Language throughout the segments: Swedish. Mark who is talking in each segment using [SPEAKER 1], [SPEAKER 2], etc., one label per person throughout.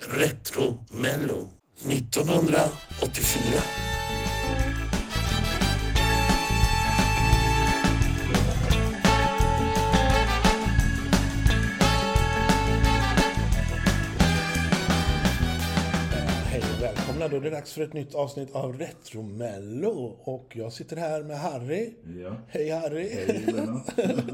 [SPEAKER 1] Retro Mello 1984.
[SPEAKER 2] Då är det dags för ett nytt avsnitt av Retromello. Och jag sitter här med Harry.
[SPEAKER 3] Ja.
[SPEAKER 2] Hej Harry!
[SPEAKER 3] Hej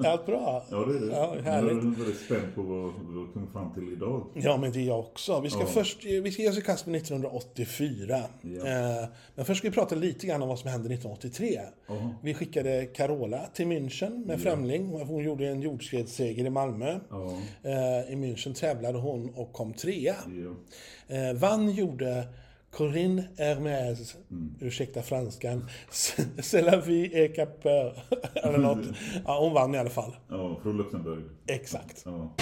[SPEAKER 2] Allt bra?
[SPEAKER 3] Ja, det är det.
[SPEAKER 2] Ja,
[SPEAKER 3] Jag
[SPEAKER 2] härligt.
[SPEAKER 3] är väldigt spänd på vad vi kommer fram till idag.
[SPEAKER 2] Ja, men det är jag också. Vi ska
[SPEAKER 3] Ja.
[SPEAKER 2] först vi ska ge oss i kast med 1984.
[SPEAKER 3] Ja.
[SPEAKER 2] Eh, men först ska vi prata lite grann om vad som hände 1983.
[SPEAKER 3] Ja.
[SPEAKER 2] Vi skickade Carola till München med Främling. Hon gjorde en jordskredsseger i Malmö.
[SPEAKER 3] Ja.
[SPEAKER 2] Eh, I München tävlade hon och kom trea.
[SPEAKER 3] Ja.
[SPEAKER 2] Eh, vann gjorde Corinne Hermès,
[SPEAKER 3] Mm.
[SPEAKER 2] ursäkta franskan, C'est la vie et capeur. Eller något. Ja, hon vann i alla fall.
[SPEAKER 3] ja, från Luxemburg.
[SPEAKER 2] Exakt.
[SPEAKER 3] Ja.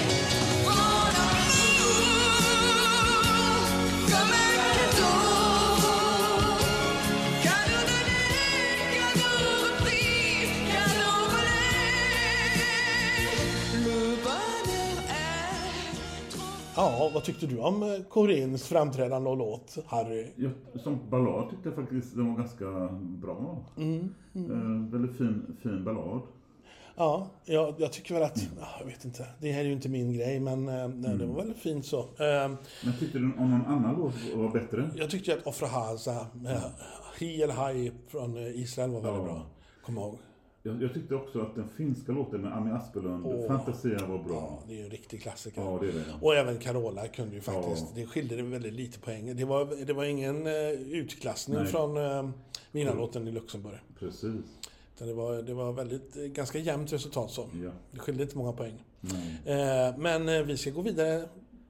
[SPEAKER 2] Vad tyckte du om eh, Corinnes framträdande och låt, Harry?
[SPEAKER 3] Jag, som ballad tyckte jag faktiskt den var ganska bra.
[SPEAKER 2] Mm,
[SPEAKER 3] Eh, väldigt fin, fin ballad.
[SPEAKER 2] Ja, jag, jag tycker väl att, ja, jag vet inte, det här är ju inte min grej, men eh, nej, det var väldigt fint så. Eh,
[SPEAKER 3] Men tyckte du om någon annan låt var bättre?
[SPEAKER 2] jag tyckte att Ofra Haza, eh, Hi eller Hai från eh, Israel var väldigt
[SPEAKER 3] Ja.
[SPEAKER 2] bra. Kom ihåg.
[SPEAKER 3] Jag, jag tyckte också att den finska låten med Ami Aspelund,
[SPEAKER 2] Åh.
[SPEAKER 3] Fantasia var
[SPEAKER 2] Ja,
[SPEAKER 3] bra.
[SPEAKER 2] det är ju en riktig klassiker.
[SPEAKER 3] Ja, det är det.
[SPEAKER 2] Och även Carola kunde ju faktiskt,
[SPEAKER 3] Ja.
[SPEAKER 2] det skilde det väldigt lite poäng. Det var, det var ingen eh, utklassning
[SPEAKER 3] Nej.
[SPEAKER 2] från eh, vinnarlåten i Luxemburg.
[SPEAKER 3] Precis.
[SPEAKER 2] Det var, det var väldigt, eh, ganska jämnt resultat så.
[SPEAKER 3] Ja.
[SPEAKER 2] Det skilde inte många poäng. Eh, men vi ska gå vidare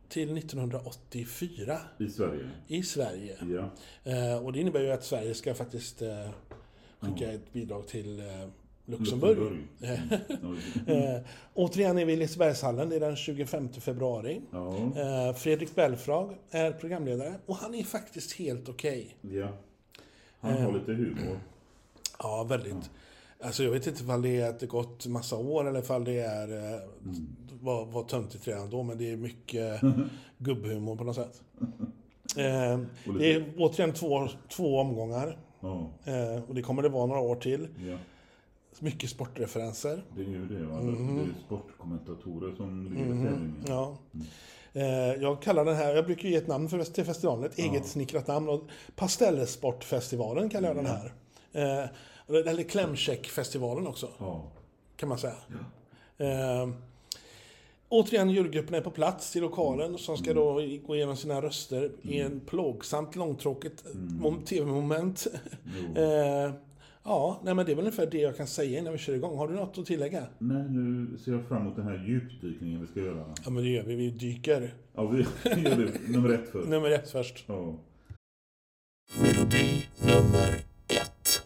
[SPEAKER 2] till 1984
[SPEAKER 3] I Sverige.
[SPEAKER 2] i Sverige.
[SPEAKER 3] Ja.
[SPEAKER 2] Och det innebär ju att Sverige ska faktiskt skicka ett bidrag till eh, Luxemburg.
[SPEAKER 3] Mm.
[SPEAKER 2] Eh, återigen i Lisebergshallen, det är den 25 februari.
[SPEAKER 3] Ja.
[SPEAKER 2] Eh, Fredrik Belfrage är programledare och han är faktiskt helt okej.
[SPEAKER 3] ja. Han har lite humor.
[SPEAKER 2] Ja, väldigt. Alltså jag vet inte ifall det är att det gått massa år eller ifall det är eh, var, var töntigt redan då, men det är mycket gubbhumor på något sätt. Eh, det är återigen två, två omgångar
[SPEAKER 3] Ja.
[SPEAKER 2] eh, och det kommer det vara några år till.
[SPEAKER 3] ja.
[SPEAKER 2] Mycket sportreferenser.
[SPEAKER 3] Det är ju det. Va?
[SPEAKER 2] Mhm.
[SPEAKER 3] Det är sportkommentatorer som ligger i tävlingen.
[SPEAKER 2] Ja. Eh, jag kallar den här, jag brukar ge ett namn för, till festivalen, ett eget snickrat namn. Och Pastellsportfestivalen kallar jag den här. Eh, eller Klämkäckfestivalen också,
[SPEAKER 3] Ja.
[SPEAKER 2] kan man säga. Eh, återigen, jurygrupperna är på plats i lokalen som ska då gå igenom sina röster i en plågsamt långtråkigt mom- tv-moment. Eh, ja, nej, men det är väl ungefär det jag kan säga innan vi kör igång. Har du något att tillägga?
[SPEAKER 3] Nej, nu ser jag fram emot den här djupdykningen vi ska göra.
[SPEAKER 2] Ja, men det gör vi. Vi dyker.
[SPEAKER 3] Ja, vi gör det nummer ett först.
[SPEAKER 2] Nummer ett först.
[SPEAKER 3] Ja.
[SPEAKER 1] Melodi nummer ett.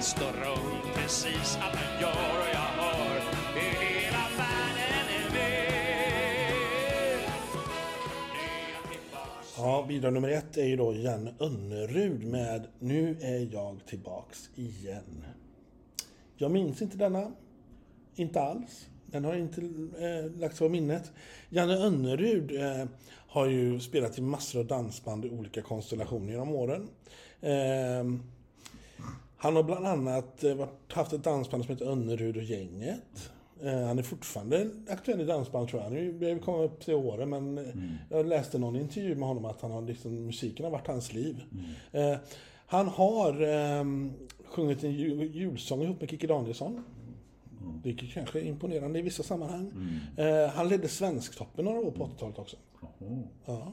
[SPEAKER 4] Står runt precis allt man gör
[SPEAKER 2] Ja, bidrag nummer ett är ju då Jan Önnerud med Nu är jag tillbaks igen. Jag minns inte denna. Inte alls. Den har inte eh, lagts på minnet. Janne Önnerud eh, har ju spelat i massor av dansband i olika konstellationer genom åren. Eh, han har bland annat eh, haft ett dansband som heter Önnerud och gänget. Eh, han är fortfarande aktuell i dansband tror jag. Nu börjar komma upp till åren men eh, jag läste någon intervju med honom att han har liksom, musiken har varit hans liv. Eh, han har eh, sjungit en jul, julsång ihop med Kikki Danielsson. Vilket kanske är imponerande i vissa sammanhang. Eh, han ledde Svensktoppen några år på 80-talet också. Ja.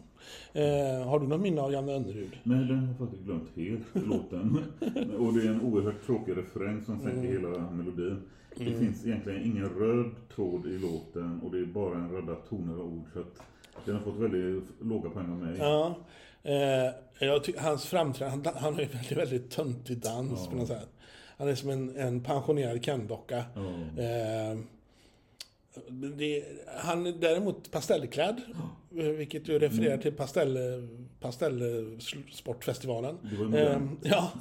[SPEAKER 2] Eh, har du något minne av Janne Önnerud?
[SPEAKER 3] Nej, den har jag faktiskt glömt helt, låten. Och det är en oerhört tråkig refräng som sänker
[SPEAKER 2] Mm.
[SPEAKER 3] hela melodin. Det finns egentligen ingen röd tråd i låten och det är bara en röda toner och ord. Så att den har fått väldigt låga poäng av mig.
[SPEAKER 2] Ja. Eh, hans framträdande, han, han har ju väldigt, väldigt töntig dans på något sätt. Han är som en, en pensionerad Ken-docka.
[SPEAKER 3] Ja.
[SPEAKER 2] Eh, Det, han är däremot pastellklädd, vilket ju refererar till pastell, pastellsportfestivalen. Eh,
[SPEAKER 3] den.
[SPEAKER 2] ja,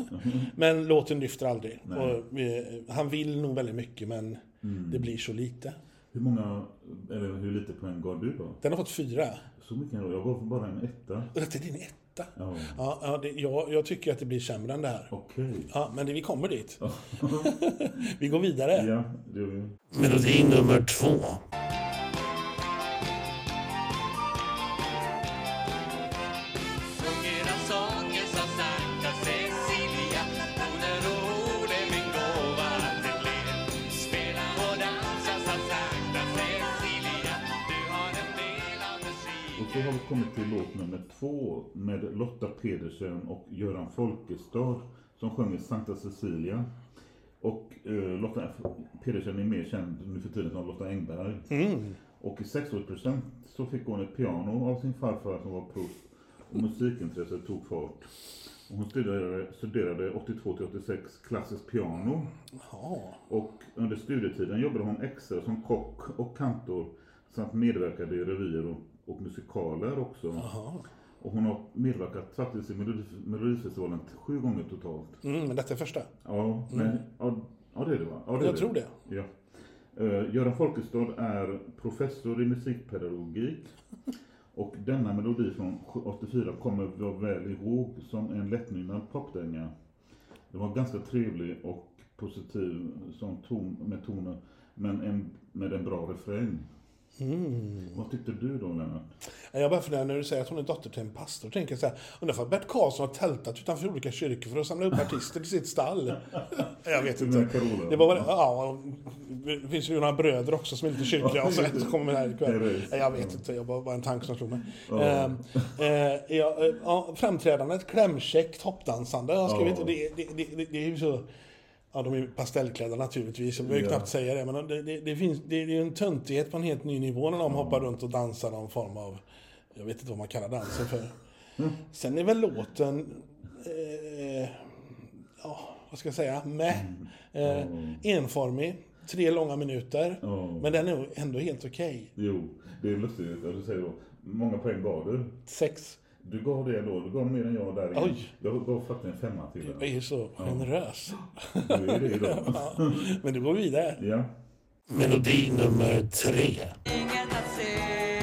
[SPEAKER 2] men låten lyfter aldrig. Och, eh, han vill nog väldigt mycket, men
[SPEAKER 3] Mm.
[SPEAKER 2] det blir så lite.
[SPEAKER 3] Hur många, eller hur lite poäng gav du då?
[SPEAKER 2] Den har fått fyra.
[SPEAKER 3] Så mycket ändå. Jag gav bara en etta.
[SPEAKER 2] Detta är din etta.
[SPEAKER 3] Ja,
[SPEAKER 2] Ja, ja det, jag, jag tycker att det blir sämre än det här.
[SPEAKER 3] okej.
[SPEAKER 2] Ja, men det, vi kommer dit. vi går vidare.
[SPEAKER 3] Ja, det gör vi.
[SPEAKER 1] Melodi nummer två.
[SPEAKER 3] Kommit till låt nummer två med Lotta Pedersen och Göran Folkestad som sjunger Sankta Cecilia. Och eh, Lotta Pedersen är mer känd nu för tiden som Lotta Engberg. Och i sexårspresent så fick hon ett piano av sin farfar som var proffs och musikintresset tog fart. Och hon studerade, studerade 82 till 86 klassiskt piano
[SPEAKER 2] Ja.
[SPEAKER 3] och under studietiden jobbade hon extra som kock och kantor samt medverkade i revyer och, och musikaler också.
[SPEAKER 2] Jaha.
[SPEAKER 3] Och hon har medverkat faktiskt i Melodif- Melodifestivalen sju gånger totalt.
[SPEAKER 2] Mm, men detta är första.
[SPEAKER 3] Ja, nej, ja, ja det är det va? Ja, det
[SPEAKER 2] Jag tror det.
[SPEAKER 3] Ja. Uh, Göran Folkestad är professor i musikpedagogik. Och denna melodi från 84 kommer jag väl ihåg som en lättnynnad popdänga. Den var ganska trevlig och positiv som ton, med tonen, men en, med en bra refräng.
[SPEAKER 2] Mm.
[SPEAKER 3] Vad tyckte du då Lennart?
[SPEAKER 2] Jag bara funderar när du säger att hon är dotter till en pastor. Tänker jag så här, undrar för Bert Karlsson har tältat utanför olika kyrkor för att samla upp artister till sitt stall. Jag vet inte. Det var väl, ja, det finns ju några bröder också som är lite kyrkliga och så, kommer här ikväll. Jag vet inte, jag bara, bara en tanke som slog mig.
[SPEAKER 3] Ja.
[SPEAKER 2] Eh, eh, ja, eh, framträdandet, klämkäckt, hoppdansande har jag skrivit. Det, det, det, det är ju så... Ja, de är pastellklädda naturligtvis. Jag behöver
[SPEAKER 3] Ja.
[SPEAKER 2] knappt säga det. Men det, det, det, finns, det är ju en töntighet på en helt ny nivå när de hoppar runt och dansar någon form av... Jag vet inte vad man kallar dansen för. Sen är väl låten... Eh, ja, vad ska jag säga? Med. Eh, enformig. Tre långa minuter. Men den är ändå helt okej.
[SPEAKER 3] Jo, det är lustigt att du säger då. Många poäng gav du?
[SPEAKER 2] Sex.
[SPEAKER 3] Du gav det ändå. Du gav mer än jag där igen.
[SPEAKER 2] Oj.
[SPEAKER 3] Jag gav faktiskt en femma till
[SPEAKER 2] Jag
[SPEAKER 3] den.
[SPEAKER 2] är så generös.
[SPEAKER 3] Du är det idag.
[SPEAKER 2] Ja, men du går vidare.
[SPEAKER 3] Ja.
[SPEAKER 1] Melodi nummer tre.
[SPEAKER 5] Inget att se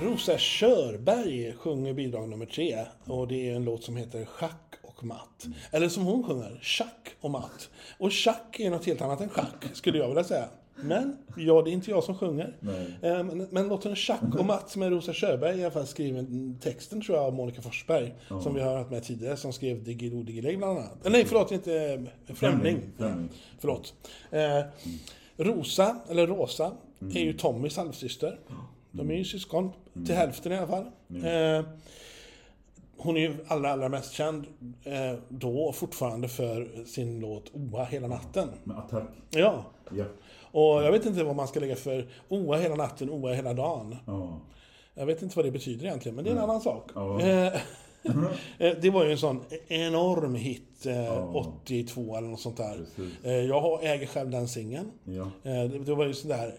[SPEAKER 2] Rosa Körberg sjunger bidrag nummer tre. Och det är en låt som heter Schack och matt. Eller som hon sjunger, Schack och matt. Och schack är något helt annat än schack, skulle jag vilja säga. Men, ja, det är inte jag som sjunger. Eh, Men, men låten Schack och matt med Rosa Körberg i alla fall skriven texten tror jag av Monica Forsberg. Som vi har hört med tidigare, som skrev Diggiloo Diggiley bland annat. Eh, Nej, förlåt, inte eh, Främling.
[SPEAKER 3] Främling.
[SPEAKER 2] Förlåt. Eh, Rosa, eller Rosa, är ju Tommys halvsyster. De är ju syskon, till hälften i alla fall. Eh, hon är ju allra, allra mest känd eh, då och fortfarande för sin låt Oa hela natten.
[SPEAKER 3] Med attack.
[SPEAKER 2] Ja,
[SPEAKER 3] Ja.
[SPEAKER 2] och jag vet inte vad man ska lägga för Oa hela natten, Oa hela dagen.
[SPEAKER 3] Ja.
[SPEAKER 2] Jag vet inte vad det betyder egentligen, men det är en annan sak. Eh, eh, det var ju en sån enorm hit eh,
[SPEAKER 3] Ja.
[SPEAKER 2] 82 eller något sånt där.
[SPEAKER 3] Precis.
[SPEAKER 2] Jag äger själv den singeln.
[SPEAKER 3] Ja.
[SPEAKER 2] Det, det var ju sådär,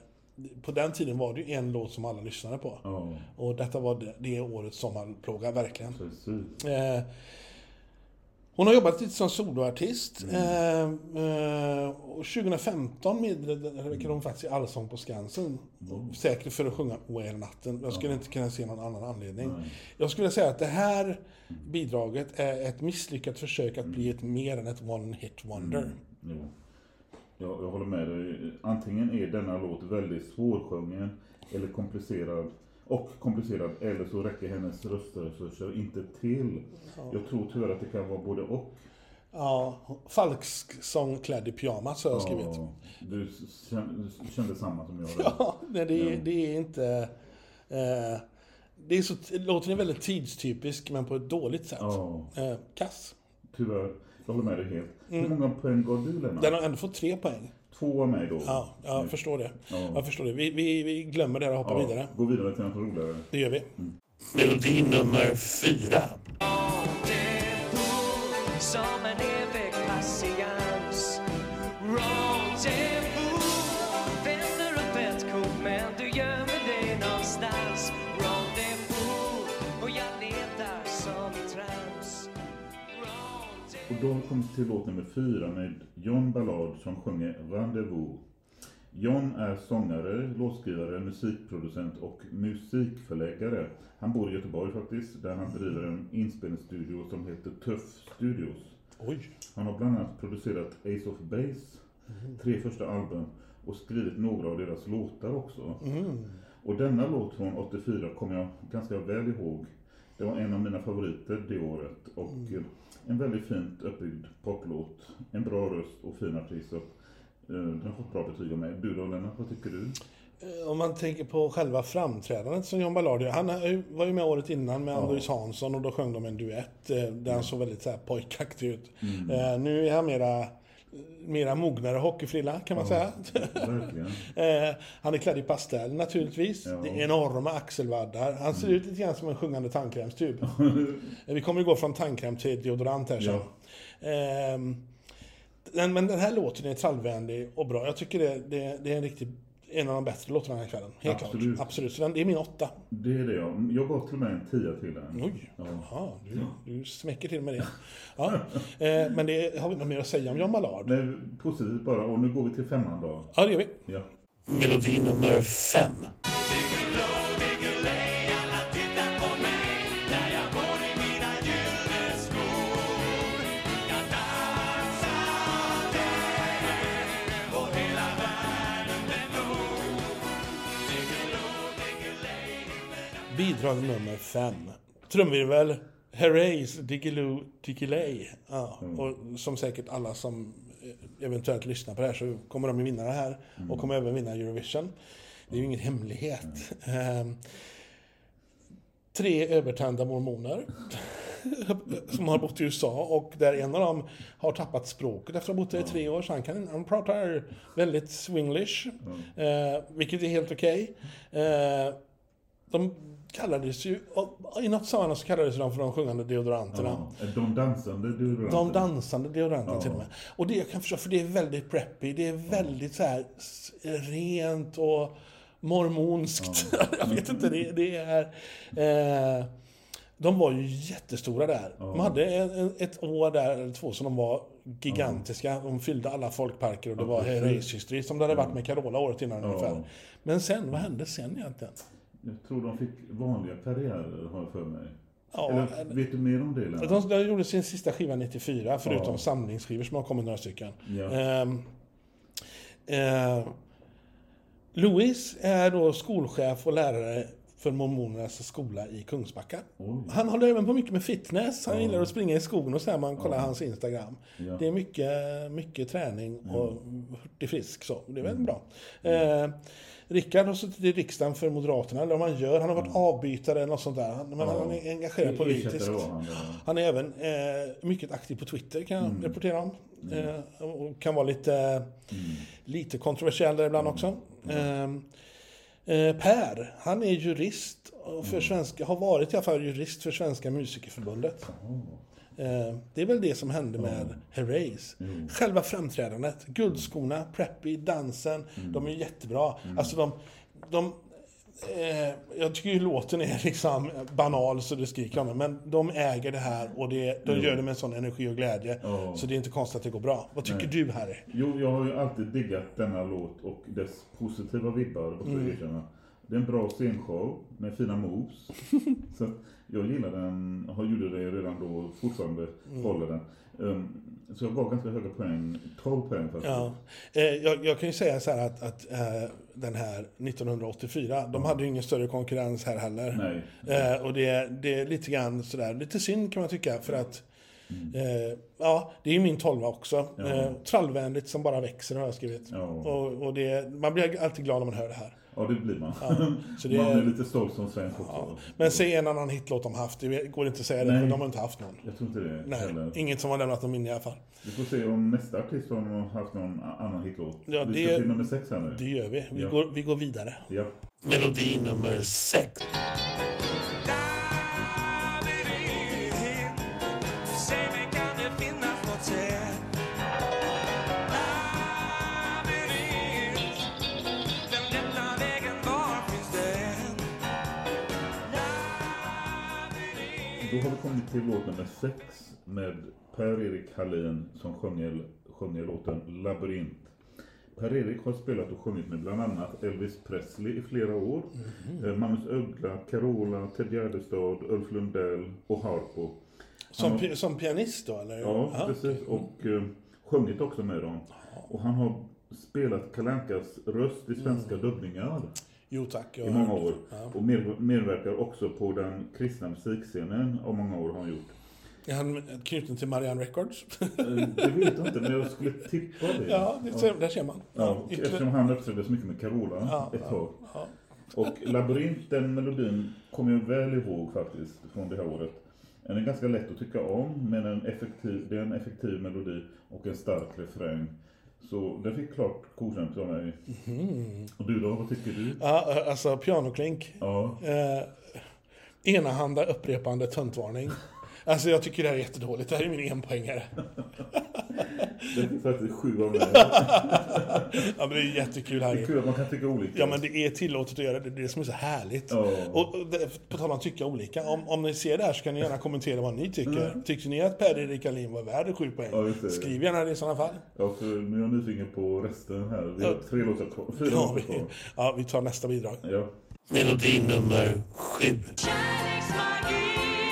[SPEAKER 2] på den tiden var det ju en låt som alla lyssnade på.
[SPEAKER 3] Ja.
[SPEAKER 2] Och detta var det, det årets sommarplåga, verkligen.
[SPEAKER 3] Precis.
[SPEAKER 2] Eh, hon har jobbat lite som soloartist.
[SPEAKER 3] Mm.
[SPEAKER 2] Eh, eh, och 2015 medverkade hon faktiskt i Allsång på Skansen. Säkert för att sjunga hela natten. Jag skulle inte kunna se någon annan anledning.
[SPEAKER 3] Nej.
[SPEAKER 2] Jag skulle säga att det här bidraget är ett misslyckat försök att bli ett mer än ett one hit wonder.
[SPEAKER 3] Jo. Jag, jag håller med dig. Antingen är denna låt väldigt svårsjungen eller komplicerad och komplicerad eller så räcker hennes röstresurser inte till. Jag tror tyvärr att det kan vara både och.
[SPEAKER 2] Ja, falsk sång klädd i pyjamas har jag skrivit.
[SPEAKER 3] Ja, du kände, samma som jag.
[SPEAKER 2] Ja, nej, det, är, det är inte... Eh, det är så, låten är väldigt tidstypisk, men på ett dåligt sätt.
[SPEAKER 3] Ja,
[SPEAKER 2] Eh, kass.
[SPEAKER 3] tyvärr. Jag håller med dig helt. Hur många poäng gav du Lennart?
[SPEAKER 2] Mm. Den har ändå fått tre poäng.
[SPEAKER 3] Två av mig då.
[SPEAKER 2] Ja, jag förstår det.
[SPEAKER 3] Ja.
[SPEAKER 2] Jag förstår det. Vi, vi, vi glömmer det och hoppar
[SPEAKER 3] Ja,
[SPEAKER 2] vidare.
[SPEAKER 3] Gå vidare till något roligare.
[SPEAKER 2] Det gör vi.
[SPEAKER 1] Melodi nummer fyra.
[SPEAKER 3] Då har vi kommit till låt nummer fyra med John Ballard som sjunger Rendezvous. John är sångare, låtskrivare, musikproducent och musikförläggare. Han bor i Göteborg faktiskt, där han driver en inspelningsstudio som heter Tuff Studios.
[SPEAKER 2] Oj.
[SPEAKER 3] Han har bland annat producerat Ace of Base, tre första album och skrivit några av deras låtar också. Och denna låt från 84 kommer jag ganska väl ihåg. Det var en av mina favoriter det året och eh, en väldigt fint uppbyggd poplåt. En bra röst och fin artist. Så, eh, den har fått bra betyg av mig. Du då Lennart, vad tycker du?
[SPEAKER 2] Eh, Om man tänker på själva framträdandet som John Ballard gör. Han ju- var ju med året innan med Andreas Hansson och då sjöng de en duett eh, där han såg väldigt så här pojkaktig ut. Eh, Nu är han mera, mera mognare hockeyfrilla kan man säga.
[SPEAKER 3] Verkligen.
[SPEAKER 2] Eh, han är klädd i pastell naturligtvis.
[SPEAKER 3] Ja.
[SPEAKER 2] Det är enorma axelvaddar. Han ser ut lite grann som en sjungande tandkrämstyp. Eh, Vi kommer ju gå från tandkräm till deodorant här sen. Ehm, men den här låten är trallvänlig och bra. Jag tycker det, det, det är en riktigt en av de bättre låtarna den här kvällen. Helt
[SPEAKER 3] Absolut.
[SPEAKER 2] klart. Absolut. Så den, det är min åtta.
[SPEAKER 3] Det är det jag. Jag gav till och med en tia till den.
[SPEAKER 2] Oj.
[SPEAKER 3] Ja.
[SPEAKER 2] Jaha, du, du smäcker till med det. Ja. Eh, men det, har vi något mer att säga om John Ballard?
[SPEAKER 3] Men positivt bara. Och nu går vi till femman då.
[SPEAKER 2] Ja, det gör vi.
[SPEAKER 3] Ja.
[SPEAKER 1] Melodi nummer fem.
[SPEAKER 2] Bidrag nummer fem. Trumvirvel. Herreys Diggiloo Diggiley. Ja, och som säkert alla som eh, eventuellt lyssnar på det här så kommer de ju vinna det här. Och kommer även vinna Eurovision. Det är ju ingen hemlighet. Ehm, tre övertända mormoner. som har bott i USA och där en av dem har tappat språket efter att ha bott där i tre år. Så han, kan, han pratar väldigt swinglish. Eh, vilket är helt okej. Eh, de kallades ju, i något sammanhang så kallades de för de sjungande deodoranterna.
[SPEAKER 3] Ja. De dansande du
[SPEAKER 2] De dansande deodoranterna till och med. Och det jag kan förstå, för det är väldigt preppy. Det är väldigt så här rent och mormonskt. jag vet inte, det, det är... Eh, de var ju jättestora där. De hade ett år där, eller två, som de var gigantiska. De fyllde alla folkparker och det var racehistory som det hade varit med Carola året innan ungefär. Men sen, vad hände sen egentligen?
[SPEAKER 3] Jag tror de fick vanliga karriärer har jag för mig.
[SPEAKER 2] Ja,
[SPEAKER 3] Eller vet du mer om det?
[SPEAKER 2] De, de gjorde sin sista skiva 94, förutom
[SPEAKER 3] Ja.
[SPEAKER 2] samlingsskivor som har kommit några stycken.
[SPEAKER 3] Ja.
[SPEAKER 2] Ehm, eh, Louis är då skolchef och lärare för mormonernas skola i Kungsbacka.
[SPEAKER 3] Oj.
[SPEAKER 2] Han håller även på mycket med fitness. Han gillar att springa i skogen och så här man kollar hans Instagram.
[SPEAKER 3] Ja.
[SPEAKER 2] Det är mycket, mycket träning och hurtig frisk så. Det är väldigt
[SPEAKER 3] Mm.
[SPEAKER 2] bra. Eh, Rickard har suttit i riksdagen för Moderaterna, eller vad man gör. Han har varit avbytare eller något sånt där. Han- Men
[SPEAKER 3] Mm. Ja.
[SPEAKER 2] han är engagerad politiskt.
[SPEAKER 3] Han, ja.
[SPEAKER 2] Han är även eh, mycket aktiv på Twitter kan jag
[SPEAKER 3] Mm.
[SPEAKER 2] rapportera om. Eh, och kan vara lite, lite kontroversiell där ibland också.
[SPEAKER 3] Mm.
[SPEAKER 2] Eh, per, han är jurist
[SPEAKER 3] Mm.
[SPEAKER 2] för svenska, har varit i alla fall jurist för Svenska Musikerförbundet. Eh, det är väl det som hände med Herreys. Själva framträdandet, guldskorna, preppy, dansen,
[SPEAKER 3] Mm.
[SPEAKER 2] de är jättebra. Alltså de, de Eh, jag tycker ju låten är liksom banal så det skriker om det, men de äger det här och det, de gör det med en sån energi och glädje.
[SPEAKER 3] Ja.
[SPEAKER 2] Så det är inte konstigt att det går bra. Vad tycker du Harry?
[SPEAKER 3] Jo, jag har ju alltid diggat denna låt och dess positiva vibbar, måste
[SPEAKER 2] Mm.
[SPEAKER 3] erkänna. Det är en bra scenshow med fina moves. Så jag gillar den, har gjorde det redan då, fortfarande
[SPEAKER 2] Mm.
[SPEAKER 3] håller den. Um, så jag gav ganska höga poäng, 12 poäng faktiskt.
[SPEAKER 2] Ja. Eh, jag, jag kan ju säga så här att, att eh, den här 1984, de hade ju ingen större konkurrens här heller. Eh, och det, det är lite grann sådär, lite synd kan man tycka för att Eh, ja, det är ju min tolva också.
[SPEAKER 3] Ja.
[SPEAKER 2] Eh, trallvänligt som bara växer har jag skrivit.
[SPEAKER 3] Ja.
[SPEAKER 2] Och, och det, man blir alltid glad när man hör det här.
[SPEAKER 3] Ja, det blir man.
[SPEAKER 2] så det
[SPEAKER 3] man
[SPEAKER 2] är-
[SPEAKER 3] är lite stolt som svensk också.
[SPEAKER 2] Ja. Men säg en annan hitlåt de haft, det går inte att säga det,
[SPEAKER 3] Nej.
[SPEAKER 2] för de har inte haft någon.
[SPEAKER 3] Jag tror inte det
[SPEAKER 2] Nej,
[SPEAKER 3] heller.
[SPEAKER 2] inget som har lämnat dem in i alla fall.
[SPEAKER 3] Vi får se om nästa artist har haft någon annan hitlåt.
[SPEAKER 2] Ja,
[SPEAKER 3] vi
[SPEAKER 2] det-
[SPEAKER 3] ska till nummer sex här nu.
[SPEAKER 2] Det gör vi. Vi,
[SPEAKER 3] Ja.
[SPEAKER 2] går, vi går vidare.
[SPEAKER 3] Ja.
[SPEAKER 1] Melodi nummer sex.
[SPEAKER 3] Har vi till låt nummer sex med Per-Erik Hallin som sjunger, sjunger låten Labyrint. Per-Erik har spelat och sjungit med bland annat Elvis Presley i flera år. Eh, Magnus Uggla, Carola, Ted Gärdestad, Ulf Lundell och Harpo.
[SPEAKER 2] Som,
[SPEAKER 3] har-
[SPEAKER 2] pi- som pianist då, eller?
[SPEAKER 3] Ja,
[SPEAKER 2] Ja,
[SPEAKER 3] precis. Och eh, sjungit också med dem. Och han har spelat Kalankas röst i svenska dubbningar
[SPEAKER 2] Jo tack. jag
[SPEAKER 3] i många år.
[SPEAKER 2] Ja.
[SPEAKER 3] Och med, medverkar också på den kristna musikscenen av många år har han gjort.
[SPEAKER 2] Är han knuten till Marianne Records?
[SPEAKER 3] Eh, Det vet jag inte, men jag skulle tippa det.
[SPEAKER 2] ja, det ser, där ser man.
[SPEAKER 3] Ja, eftersom han uppträdde så mycket med Carola
[SPEAKER 2] Ja,
[SPEAKER 3] ett tag. Och Labyrint, den melodin, kommer jag väl ihåg faktiskt från det här året. Den är ganska lätt att tycka om, men en effektiv, det är en effektiv melodi och en stark refräng. Så den fick klart godkänt av mig.
[SPEAKER 2] Mhm.
[SPEAKER 3] Och du då, vad tycker du?
[SPEAKER 2] Ja, alltså pianoklink.
[SPEAKER 3] Ja,
[SPEAKER 2] Eh, enahanda upprepande töntvarning. Alltså jag tycker det här är jättedåligt. Det här är min enpoängare.
[SPEAKER 3] den fick faktiskt sju av mig.
[SPEAKER 2] Ja men det är jättekul
[SPEAKER 3] Det är
[SPEAKER 2] här.
[SPEAKER 3] kul att man kan tycka olika.
[SPEAKER 2] Ja men det är tillåtet att göra det. Det är det som är så härligt.
[SPEAKER 3] Ja.
[SPEAKER 2] Och, och det, på tal om att tycka olika. Om, om ni ser det här så kan ni gärna kommentera vad ni tycker.
[SPEAKER 3] Mm.
[SPEAKER 2] Tyckte ni att Per-Erik Alin var värd sju poäng?
[SPEAKER 3] Ja, det.
[SPEAKER 2] Skriv gärna det i sådana fall.
[SPEAKER 3] Ja, för nu är jag nyfiken på resten här. Vi har
[SPEAKER 2] Ja.
[SPEAKER 3] tre låtar kvar. Fyra
[SPEAKER 2] Ja
[SPEAKER 3] låtar
[SPEAKER 2] vi,
[SPEAKER 3] kvar.
[SPEAKER 2] ja, vi tar nästa bidrag.
[SPEAKER 3] Ja.
[SPEAKER 1] Melodi nummer sju.
[SPEAKER 5] Kärleksmagi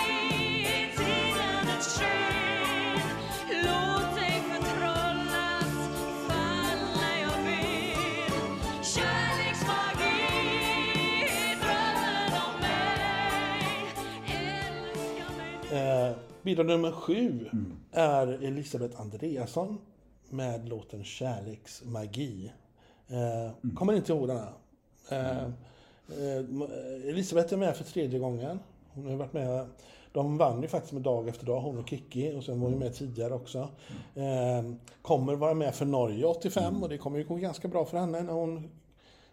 [SPEAKER 2] bidrag nummer sju
[SPEAKER 3] Mm.
[SPEAKER 2] är Elisabeth Andreasson med låten Kärleksmagi. Eh,
[SPEAKER 3] Mm.
[SPEAKER 2] Kommer inte ihåg denna. Eh, eh, Elisabeth är med för tredje gången. Hon har varit med de vann ju faktiskt med Dag efter dag, hon och Kikki, och sen var hon med tidigare också. Eh, kommer vara med för Norge 85 och det kommer ju gå ganska bra för henne när hon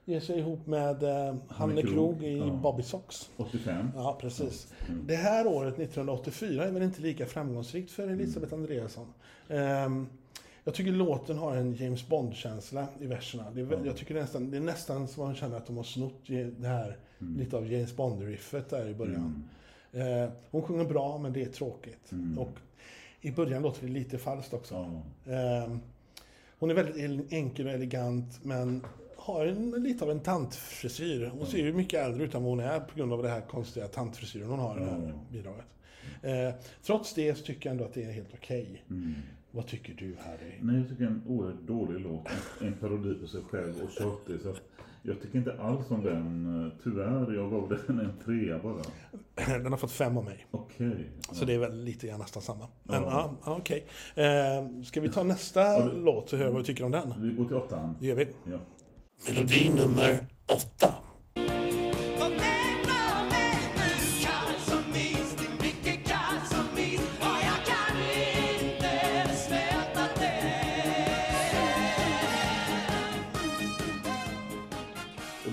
[SPEAKER 2] ger sig ihop med eh, Hanne
[SPEAKER 3] Krog,
[SPEAKER 2] i
[SPEAKER 3] ja.
[SPEAKER 2] Bobby Socks.
[SPEAKER 3] 85.
[SPEAKER 2] Ja, precis. Det här året, 1984, är väl inte lika framgångsrikt för Elisabeth Andreasson. Ehm, jag tycker låten har en James Bond-känsla i verserna. Det är, väl- jag tycker det är, nästan, det är nästan som man känner att de har snott det här, lite av James Bond-riffet där i början. Eh, hon sjunger bra, men det är tråkigt. Och i början låter det lite falskt också. Ehm, hon är väldigt el- enkel och elegant men har en, lite av en tantfrisyr. Hon ser ju mycket äldre ut än vad hon är på grund av det här konstiga tantfrisyren hon har i det här bidraget. Eh, trots det så tycker jag ändå att det är helt okej. Vad tycker du Harry?
[SPEAKER 3] Nej, jag tycker en oerhört dålig låt. En, parodi på sig själv och tjatig. Så jag tycker inte alls om den. Tyvärr, jag gav den en trea bara.
[SPEAKER 2] Den har fått fem av mig.
[SPEAKER 3] Okej.
[SPEAKER 2] Så det är väl lite grann nästan samma. Men ja,
[SPEAKER 3] Ja.
[SPEAKER 2] okej. Eh, ska vi ta nästa låt och höra vad vi tycker om den?
[SPEAKER 3] Vi går till åttan.
[SPEAKER 2] Det gör vi.
[SPEAKER 3] Ja.
[SPEAKER 1] Melodi nummer åtta.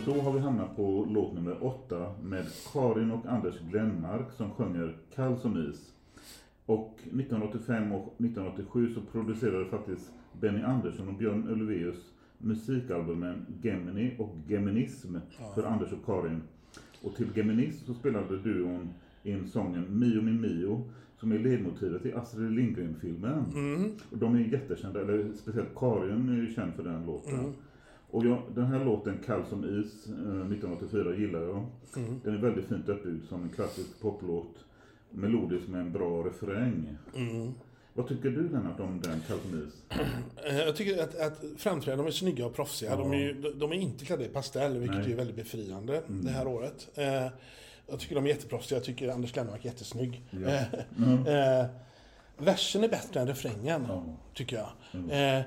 [SPEAKER 3] Då har vi hamnat på låt nummer åtta med Karin och Anders Glenmark som sjunger Kall som is. Och 1985 och 1987 så producerade faktiskt Benny Andersson och Björn Ulvaeus musikalbumen Gemini och Geminism för Anders och Karin. Och till Geminism så spelade duon in sången Mio min Mio som är ledmotivet i Astrid Lindgren-filmen. Och de är jättekända, eller speciellt Karin är ju känd för den låten. Och jag, den här låten, Kall som is, eh, 1984, gillar jag. Den är väldigt fint uppbyggd som en klassisk poplåt. Melodisk med en bra refräng. Vad tycker du Lennart om den, Kall som is?
[SPEAKER 2] Eh, Jag tycker att, att framträdandena de är snygga och proffsiga. De, är, ju- de är inte klädda i pastell, vilket
[SPEAKER 3] Nej.
[SPEAKER 2] är väldigt befriande det här året. Eh, jag tycker de är jätteproffsiga. Jag tycker Anders Glenmark är jättesnygg. Eh, eh, versen är bättre än refrängen,
[SPEAKER 3] Ja.
[SPEAKER 2] tycker jag. Eh,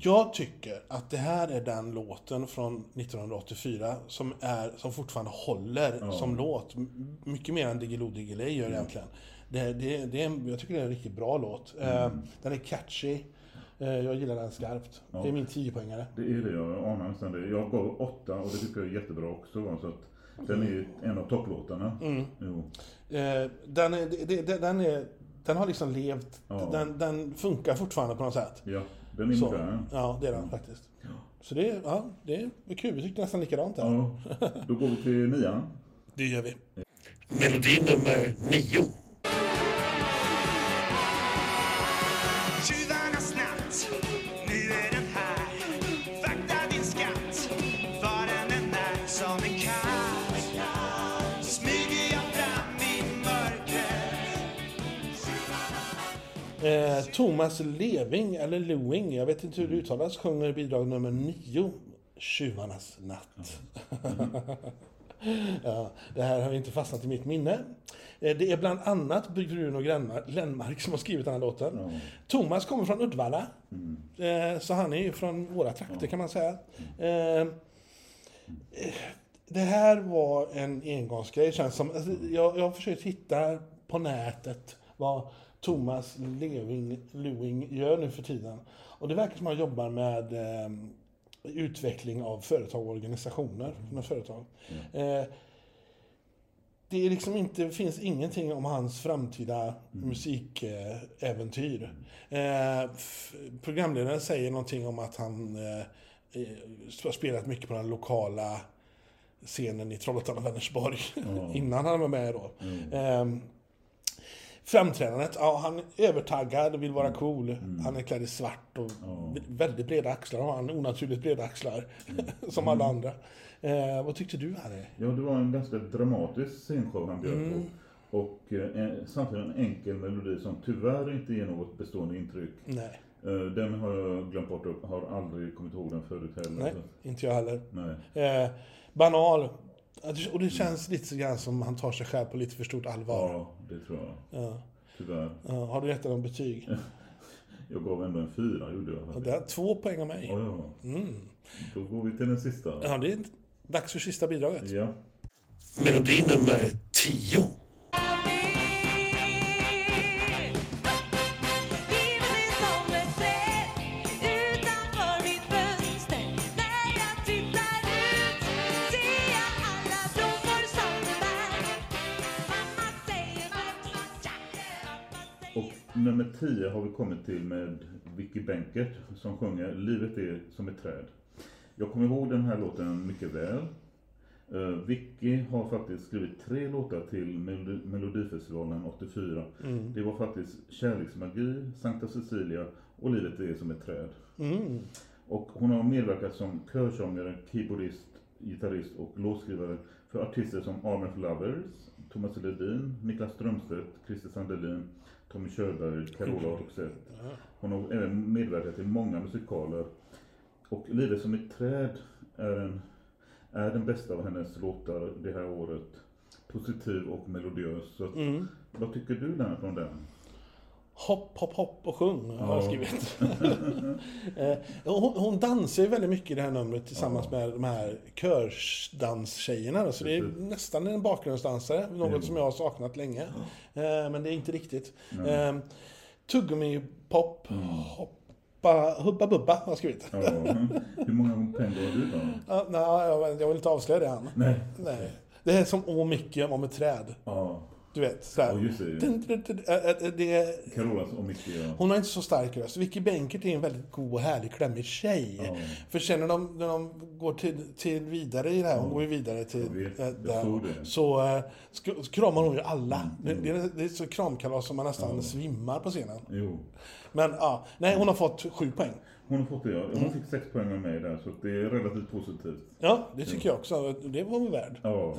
[SPEAKER 2] jag tycker att det här är den låten från 1984 som, är, som fortfarande håller som låt. Mycket mer än Diggiloo Diggiley gör egentligen. Det, det, det är en, jag tycker det är en riktigt bra låt. Eh, den är catchy. Eh, jag gillar den skarpt. Det är min 10-poängare.
[SPEAKER 3] Det är det, jag anar nästan det. Jag gav åtta och det tycker jag är jättebra också. Så att den är en av topplåtarna.
[SPEAKER 2] Mm.
[SPEAKER 3] Jo.
[SPEAKER 2] Eh, den, är, det, den, är, den har liksom levt,
[SPEAKER 3] Ja.
[SPEAKER 2] den, den funkar fortfarande på något sätt.
[SPEAKER 3] Ja, den är modern.
[SPEAKER 2] ja, det är den faktiskt. Så det, är- ja, det är kul, vi tyckte nästan likadant där.
[SPEAKER 3] Ja, då går vi till nian.
[SPEAKER 2] Det gör vi.
[SPEAKER 1] Melodi nummer nio.
[SPEAKER 2] Eh, Thomas Leving, eller Lewing, jag vet inte hur det uttalas, sjunger bidrag nummer nio, Tjuvarnas natt. ja, det här har inte fastnat i mitt minne. Eh, det är bland annat Bruno Glenmark som har skrivit den här låten. Thomas kommer från Uddevalla, eh, så han är ju från våra trakter kan man säga. Eh, det här var en engångsgrej känns som. Alltså, jag, jag har försökt hitta på nätet vad Thomas Lewing, Lewing gör nu för tiden. Och det verkar som att han jobbar med eh, utveckling av företag och organisationer. Med företag. Eh, det är liksom inte, finns ingenting om hans framtida musikäventyr. Eh, programledaren säger någonting om att han eh, eh, har spelat mycket på den lokala scenen i Trollhättan och Vänersborg. Innan han var med då. Ehm, framträdandet, ja han är övertaggad och vill vara cool. Han är klädd i svart och väldigt breda axlar har han, onaturligt breda axlar. som alla andra. Eh, vad tyckte du Harry?
[SPEAKER 3] Ja, det var en ganska dramatisk scenshow han bjöd
[SPEAKER 2] Mm.
[SPEAKER 3] på. Och eh, samtidigt en enkel melodi som tyvärr inte ger något bestående intryck.
[SPEAKER 2] Nej,
[SPEAKER 3] Eh, den har jag glömt bort och har aldrig kommit ihåg den förut heller.
[SPEAKER 2] nej, inte jag heller.
[SPEAKER 3] nej.
[SPEAKER 2] Eh, banal. Och det känns lite grann som han tar sig själv på lite för stort allvar.
[SPEAKER 3] Ja, det tror jag.
[SPEAKER 2] Ja.
[SPEAKER 3] Tyvärr.
[SPEAKER 2] Ja, har du gett honom betyg?
[SPEAKER 3] Jag gav ändå en fyra, gjorde jag.
[SPEAKER 2] Och det är två poäng av mig.
[SPEAKER 3] Ja, ja. Då går vi till den sista.
[SPEAKER 2] Ja, det är dags för sista bidraget.
[SPEAKER 3] Ja.
[SPEAKER 1] Melodi nummer tio.
[SPEAKER 3] 10 har vi kommit till med Vicky Benkert som sjunger Livet är som ett träd. Jag kommer ihåg den här låten mycket väl. Uh, Vicky har faktiskt skrivit tre låtar till Melodi- Melodifestivalen 84. Det var faktiskt Kärleksmagi, Sankta Cecilia och Livet är som ett träd. Och hon har medverkat som körsångare, keyboardist, gitarrist och låtskrivare för artister som Army of Lovers, Thomas Ledin, Niklas Strömstedt, Christer Sandelin, Tommy Körberg, Carola Roxette. Hon har även medverkat i många musikaler. Och Livet som ett träd är, en, är den bästa av hennes låtar det här året. Positiv och melodiös. Så att, Vad tycker du där från den?
[SPEAKER 2] Hopp, hopp, hopp och sjung har jag
[SPEAKER 3] Ja.
[SPEAKER 2] skrivit. Eh, hon, hon dansar ju väldigt mycket i det här numret tillsammans med de här körsdanstjejerna. Så det är nästan en bakgrundsdansare, något som jag har saknat länge. Eh, Men det är inte riktigt. Eh, Tuggummi-pop, hoppa, hubba bubba har jag skrivit.
[SPEAKER 3] Ja, hur många pengar har du då?
[SPEAKER 2] Ja, nej, jag vill inte avslöja det än.
[SPEAKER 3] Nej.
[SPEAKER 2] Nej. Det är som Å Micke om ett träd.
[SPEAKER 3] Ja,
[SPEAKER 2] Du vet, sådär.
[SPEAKER 3] Ja, just det.
[SPEAKER 2] Dun, dun, dun, äh, äh, det är,
[SPEAKER 3] Carolas och Micke. Ja.
[SPEAKER 2] hon har inte så stark röst. Vicky Benkert är en väldigt god och härlig, klämmig tjej.
[SPEAKER 3] Ja.
[SPEAKER 2] För sen när de, när de går till, till vidare i det här, hon går ju vidare till...
[SPEAKER 3] Vet,
[SPEAKER 2] äh, där,
[SPEAKER 3] det.
[SPEAKER 2] Så äh, sk- kramar hon ju alla. Det, det, är, det är så kramkalas som man nästan svimmar på scenen.
[SPEAKER 3] Jo.
[SPEAKER 2] Men ja, nej hon har fått sju poäng.
[SPEAKER 3] Hon har fått det, ja. Hon
[SPEAKER 2] Mm.
[SPEAKER 3] fick sex poäng av mig där, så det är relativt positivt.
[SPEAKER 2] Ja, det tycker jag också. Det var hon värd.
[SPEAKER 3] Ja.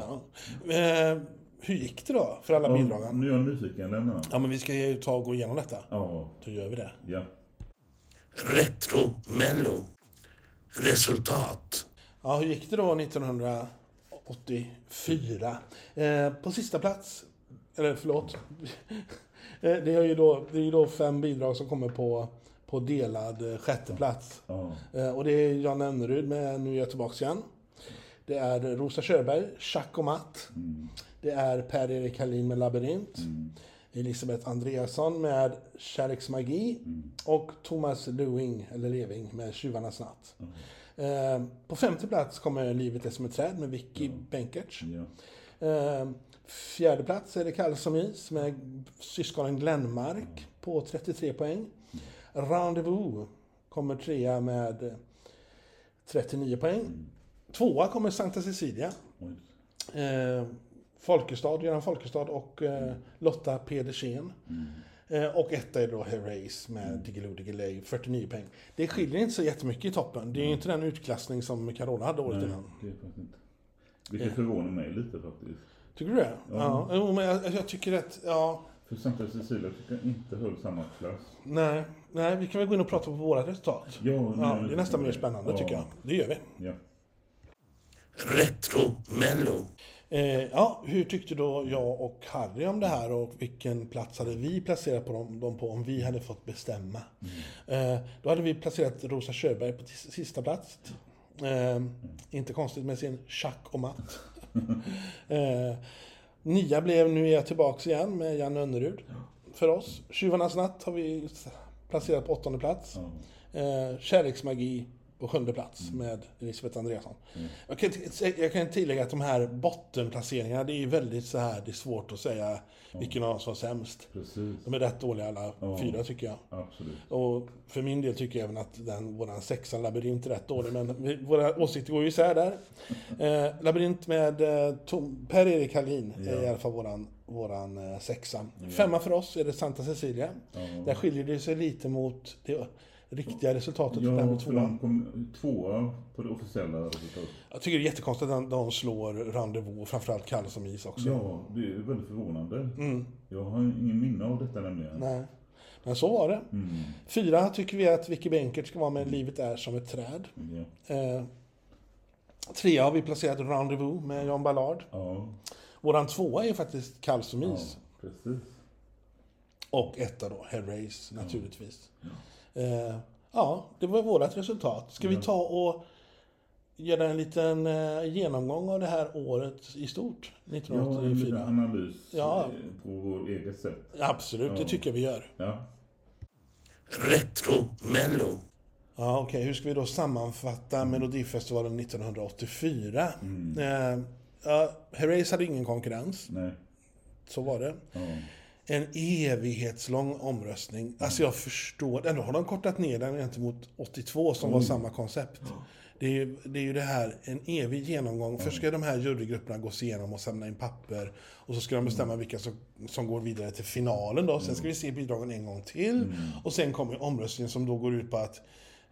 [SPEAKER 2] Ja. Eh, hur gick det då för alla
[SPEAKER 3] Ja,
[SPEAKER 2] bidragen?
[SPEAKER 3] nu är jag nyfiken, lämna.
[SPEAKER 2] Ja, men vi ska ju ta och gå igenom detta.
[SPEAKER 3] Ja,
[SPEAKER 2] Då gör vi det.
[SPEAKER 3] ja.
[SPEAKER 1] Retro Mello. Resultat.
[SPEAKER 2] Ja, hur gick det då 1984? Eh, på sista plats, eller förlåt, Eh, Det är ju då, det är då fem bidrag som kommer på, på delad eh, sjätte plats.
[SPEAKER 3] Ja.
[SPEAKER 2] Eh, Och det är Jan Önnerud med Nu är jag tillbaks igen. Det är Rosa Körberg, Schack och matt. Det är Per-Erik Hallin med Labyrint. Elisabeth Andreasson med Kärleksmagi. Och Thomas Lewing, eller Leving, med Tjuvarnas natt. Eh, På femte plats kommer Livet är som ett träd med Vicky Benkertz.
[SPEAKER 3] Ja.
[SPEAKER 2] Eh, Fjärde plats är det Kall som is med syskonen Glenmark på 33 poäng. Rendezvous kommer trea med eh, 39 poäng. Tvåa kommer Santa Cecilia. Eh, Folkestad, Göran Folkestad och eh, Lotta Pedersen. Eh, och etta är då Herreys med Diggiloo Diggiley, 49 poäng. Det skiljer inte så jättemycket i toppen. Det är ju inte den utklassning som Carola hade året
[SPEAKER 3] Nej,
[SPEAKER 2] innan.
[SPEAKER 3] det är faktiskt inte. Vilket förvånar mig lite faktiskt.
[SPEAKER 2] Tycker du det? Ja. Jo, men jag, jag tycker att, ja,
[SPEAKER 3] För Santa Cecilia tycker jag inte höll samma klass.
[SPEAKER 2] nej, nej, vi kan väl gå in och prata på våra resultat.
[SPEAKER 3] Ja,
[SPEAKER 2] Ja,
[SPEAKER 3] nej,
[SPEAKER 2] det är nästan mer spännande
[SPEAKER 3] ja.
[SPEAKER 2] tycker jag. Det gör vi.
[SPEAKER 3] Ja.
[SPEAKER 1] Retro-mello.
[SPEAKER 2] Eh, ja, hur tyckte då jag och Harry om det här och vilken plats hade vi placerat på dem, dem på om vi hade fått bestämma? Eh, då hade vi placerat Rosa Körberg på sista plats. Eh, inte konstigt med sin schack och matt. eh, nia blev Nu är jag tillbaks igen med Jan Önnerud för oss. Tjuvarnas natt har vi placerat på åttonde plats. Eh, Kärleksmagi på sjunde plats med Elisabeth Andreasson. Jag, kan, jag kan tillägga att de här bottenplaceringarna, det är väldigt så här, det är svårt att säga vilken av dem som var sämst.
[SPEAKER 3] Precis.
[SPEAKER 2] De är rätt dåliga alla
[SPEAKER 3] Ja.
[SPEAKER 2] fyra tycker jag.
[SPEAKER 3] Absolut.
[SPEAKER 2] Och för min del tycker jag även att den, våran sexa labyrint är rätt dålig, men vi, våra åsikter går ju isär där. Eh, labyrint med eh, Per-Erik Hallin är i alla fall våran, våran eh, sexa. Femma för oss är det Santa Cecilia. Där skiljer det sig lite mot det riktiga resultatet
[SPEAKER 3] Ja,
[SPEAKER 2] med
[SPEAKER 3] för de kom tvåa på det officiella resultatet.
[SPEAKER 2] Jag tycker det är jättekonstigt att de, slår Rendezvous, framförallt Kalle som is också.
[SPEAKER 3] Ja, det är väldigt förvånande. Jag har ingen minne av detta nämligen.
[SPEAKER 2] Nej. Men så var det.
[SPEAKER 3] Mm.
[SPEAKER 2] Fyra tycker vi att Vicky Benkert ska vara med Livet är som ett träd.
[SPEAKER 3] Ja.
[SPEAKER 2] Eh, trea har vi placerat Rendezvous med Jan Ballard.
[SPEAKER 3] Ja,
[SPEAKER 2] Våran tvåa är faktiskt Kall som
[SPEAKER 3] ja,
[SPEAKER 2] is.
[SPEAKER 3] precis.
[SPEAKER 2] Och etta då, Hellrace naturligtvis. Eh, ja, det var vårt resultat. Ska vi ta och göra en liten eh, genomgång av det här året i stort?
[SPEAKER 3] Ja, en liten
[SPEAKER 2] 1984?
[SPEAKER 3] analys
[SPEAKER 2] Ja.
[SPEAKER 3] på vår eget sätt.
[SPEAKER 2] Absolut, det
[SPEAKER 3] Ja.
[SPEAKER 2] tycker jag vi gör.
[SPEAKER 3] Ja.
[SPEAKER 1] Retro-mello.
[SPEAKER 2] Ja, okej. Hur ska vi då sammanfatta Melodifestivalen 1984? Eh, ja, Herreys hade ingen konkurrens.
[SPEAKER 3] Nej.
[SPEAKER 2] Så var det.
[SPEAKER 3] Ja.
[SPEAKER 2] En evighetslång omröstning. Alltså jag förstår. Ändå har de kortat ner den gentemot 82 som var samma koncept. Det är, ju, det är ju det här, en evig genomgång. Först ska de här jurygrupperna gås igenom och samla in papper. Och så ska de bestämma vilka som, som går vidare till finalen då. Sen ska vi se bidragen en gång till. Och sen kommer omröstningen som då går ut på att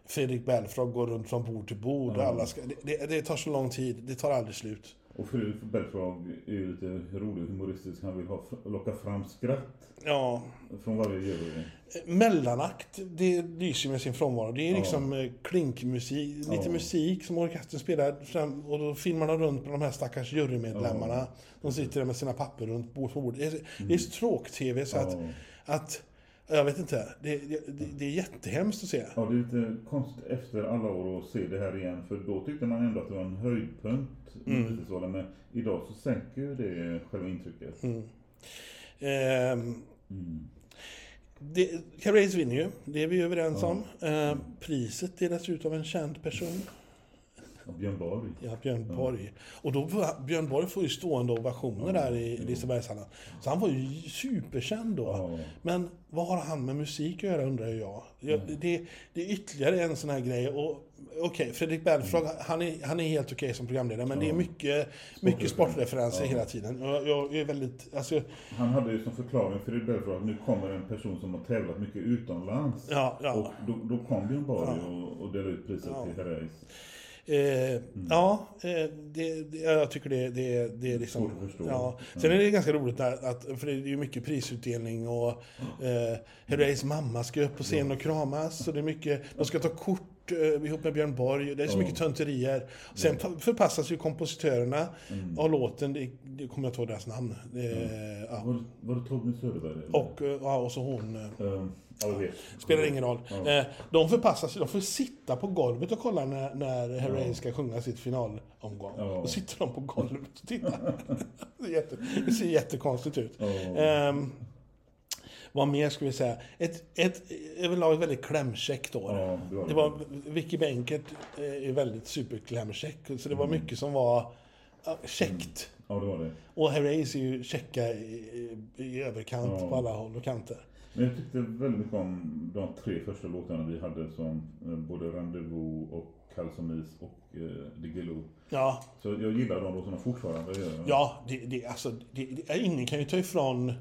[SPEAKER 2] Fredrik Belfrage går runt från bord till bord. Och alla ska, det, det, det tar så lång tid, det tar aldrig slut.
[SPEAKER 3] Och Fredrik Belfrage är ju lite rolig och humoristisk. Han vill ha, locka fram skratt
[SPEAKER 2] Ja,
[SPEAKER 3] från varje jury.
[SPEAKER 2] Mellanakt, det lyser med sin frånvaro. Det är liksom eh, klinkmusik, lite
[SPEAKER 3] Ja.
[SPEAKER 2] musik som orkestern spelar fram, och då filmar de runt med de här stackars jurymedlemmarna. De sitter där med sina papper runt bord på bord. Det är, det är så tråk-tv så att,
[SPEAKER 3] Ja.
[SPEAKER 2] att, jag vet inte, det, det, det är jättehemskt att se.
[SPEAKER 3] Ja, det är lite konstigt efter alla år att se det här igen. För då tyckte man ändå att det var en höjdpunkt. Mm. Men idag så sänker ju det själva intrycket.
[SPEAKER 2] Ehm, det, Carrace vinner ju, det är vi överens om. Ehm, priset delas ut av en känd person.
[SPEAKER 3] Björn Borg.
[SPEAKER 2] Ja, Björn Borg. Och då, Björn Borg får ju stående ovationer där i Lisebergshallen. Så han var ju superkänd då.
[SPEAKER 3] Ja.
[SPEAKER 2] Men vad har han med musik att göra undrar jag. jag det, det är ytterligare en sån här grej. Och Okej, Fredrik Belfrage, han är, han är helt okej som programledare. Men det är mycket, mycket sportreferenser hela tiden. Jag, jag är väldigt, alltså,
[SPEAKER 3] Han hade ju som förklaring för det Belfrage att nu kommer en person som har tävlat mycket utomlands.
[SPEAKER 2] Ja, ja.
[SPEAKER 3] Och då, då kom Björn Borg och, och delade ut priset till Herreys.
[SPEAKER 2] Eh, Ja, eh, det, det, jag tycker det, det, det är liksom... Ja. Sen är det ganska roligt där, att, för det är ju mycket prisutdelning och eh, Herreys mamma ska upp på scen och kramas. Så det är mycket, de ska ta kort eh, ihop med Björn Borg. Det är så mycket tönterier. Sen förpassas ju kompositörerna
[SPEAKER 3] Mm.
[SPEAKER 2] av låten, det, det kommer jag inte ihåg deras namn. Det, ja.
[SPEAKER 3] Var, var det Torgny Söderberg? eller?
[SPEAKER 2] och, eh, ja, och så hon... eh,
[SPEAKER 3] Ehm, ja.
[SPEAKER 2] Spelar ingen roll.
[SPEAKER 3] Ja.
[SPEAKER 2] Eh, De förpassas, de får sitta på golvet och kolla när, när Herrey ska sjunga sitt finalomgång.
[SPEAKER 3] Ja.
[SPEAKER 2] Då sitter de på golvet och tittar. det, är jätte, det ser jättekonstigt ut.
[SPEAKER 3] Ja.
[SPEAKER 2] Ehm, vad mer ska vi säga? Ett, ett överlag väldigt klämkäckt år.
[SPEAKER 3] Ja, det var det.
[SPEAKER 2] det var, Vicky Bänkert eh, är väldigt superklämkäck. Så det var
[SPEAKER 3] Mm.
[SPEAKER 2] mycket som var ja, käckt.
[SPEAKER 3] Ja, det var det.
[SPEAKER 2] Och Herreys är ju käcka i, i, i överkant
[SPEAKER 3] Ja.
[SPEAKER 2] på alla håll och kanter.
[SPEAKER 3] Men jag tyckte väldigt mycket om de tre första låtarna vi hade som eh, både Rendezvous och Kall som is och eh, Diggiloo.
[SPEAKER 2] Ja,
[SPEAKER 3] Så jag gillar de låtarna fortfarande.
[SPEAKER 2] Ja, det, det, alltså, det, det, ingen kan ju ta ifrån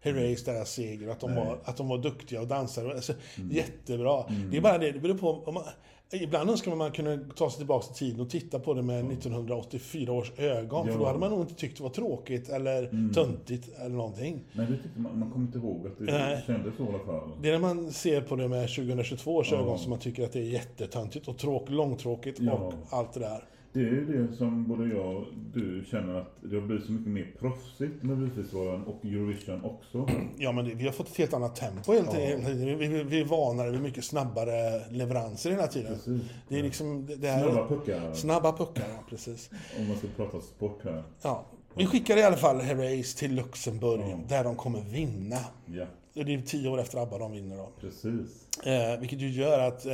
[SPEAKER 2] Herreys deras seger, att de,
[SPEAKER 3] Nej.
[SPEAKER 2] var, att de var duktiga och dansade. Alltså, Jättebra. Det är bara det, det beror på... Om man, ibland önskar man man kunde ta sig tillbaka till tiden och titta på det med 1984 års ögon. För då
[SPEAKER 3] Ja.
[SPEAKER 2] hade man nog inte tyckt det var tråkigt eller töntigt eller någonting.
[SPEAKER 3] Nej, det tyckte man, man kommer inte ihåg att det
[SPEAKER 2] Nej.
[SPEAKER 3] kändes så i alla fall.
[SPEAKER 2] Det är när man ser på det med 2022 års
[SPEAKER 3] Ja.
[SPEAKER 2] ögon som man tycker att det är jättetöntigt och tråk, långtråkigt
[SPEAKER 3] Ja.
[SPEAKER 2] och allt det där.
[SPEAKER 3] Det är ju det som både jag och du känner att det har blivit så mycket mer proffsigt med Melodifestivalen och Eurovision också.
[SPEAKER 2] Ja, men det, vi har fått ett helt annat tempo hela
[SPEAKER 3] Ja.
[SPEAKER 2] tiden. Vi, vi, vi är vanare vid mycket snabbare leveranser hela tiden.
[SPEAKER 3] Precis.
[SPEAKER 2] Det är liksom... Det, här,
[SPEAKER 3] Snabba puckar,
[SPEAKER 2] Snabba puckar, ja, precis.
[SPEAKER 3] om man ska prata sport här.
[SPEAKER 2] Ja. Vi skickar i alla fall Herreys till Luxemburg,
[SPEAKER 3] Ja.
[SPEAKER 2] där de kommer vinna.
[SPEAKER 3] Ja,
[SPEAKER 2] Det är tio år efter ABBA de vinner då.
[SPEAKER 3] precis.
[SPEAKER 2] Eh, vilket ju gör att eh,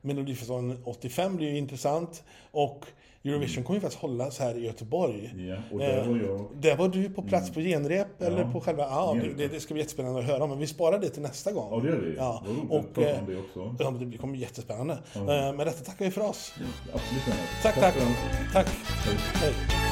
[SPEAKER 2] Melodifestivalen 85 blir ju intressant. Och Eurovision kommer ju faktiskt hållas här i Göteborg.
[SPEAKER 3] Ja, och där
[SPEAKER 2] Eh,
[SPEAKER 3] var jag.
[SPEAKER 2] Där var du på plats på genrep, eller
[SPEAKER 3] Ja,
[SPEAKER 2] på själva... Ja, det, det, det ska bli jättespännande att höra om. Men vi sparar det till nästa gång.
[SPEAKER 3] Ja, det gör vi.
[SPEAKER 2] Ja,
[SPEAKER 3] roligt
[SPEAKER 2] och,
[SPEAKER 3] att prata
[SPEAKER 2] eh,
[SPEAKER 3] om det också.
[SPEAKER 2] Ja, men det kommer bli jättespännande.
[SPEAKER 3] Ja.
[SPEAKER 2] Eh, med detta tackar vi för oss.
[SPEAKER 3] Absolut.
[SPEAKER 2] Tack, tack.
[SPEAKER 3] allt.
[SPEAKER 2] Tack.
[SPEAKER 3] Hej.
[SPEAKER 2] Hej.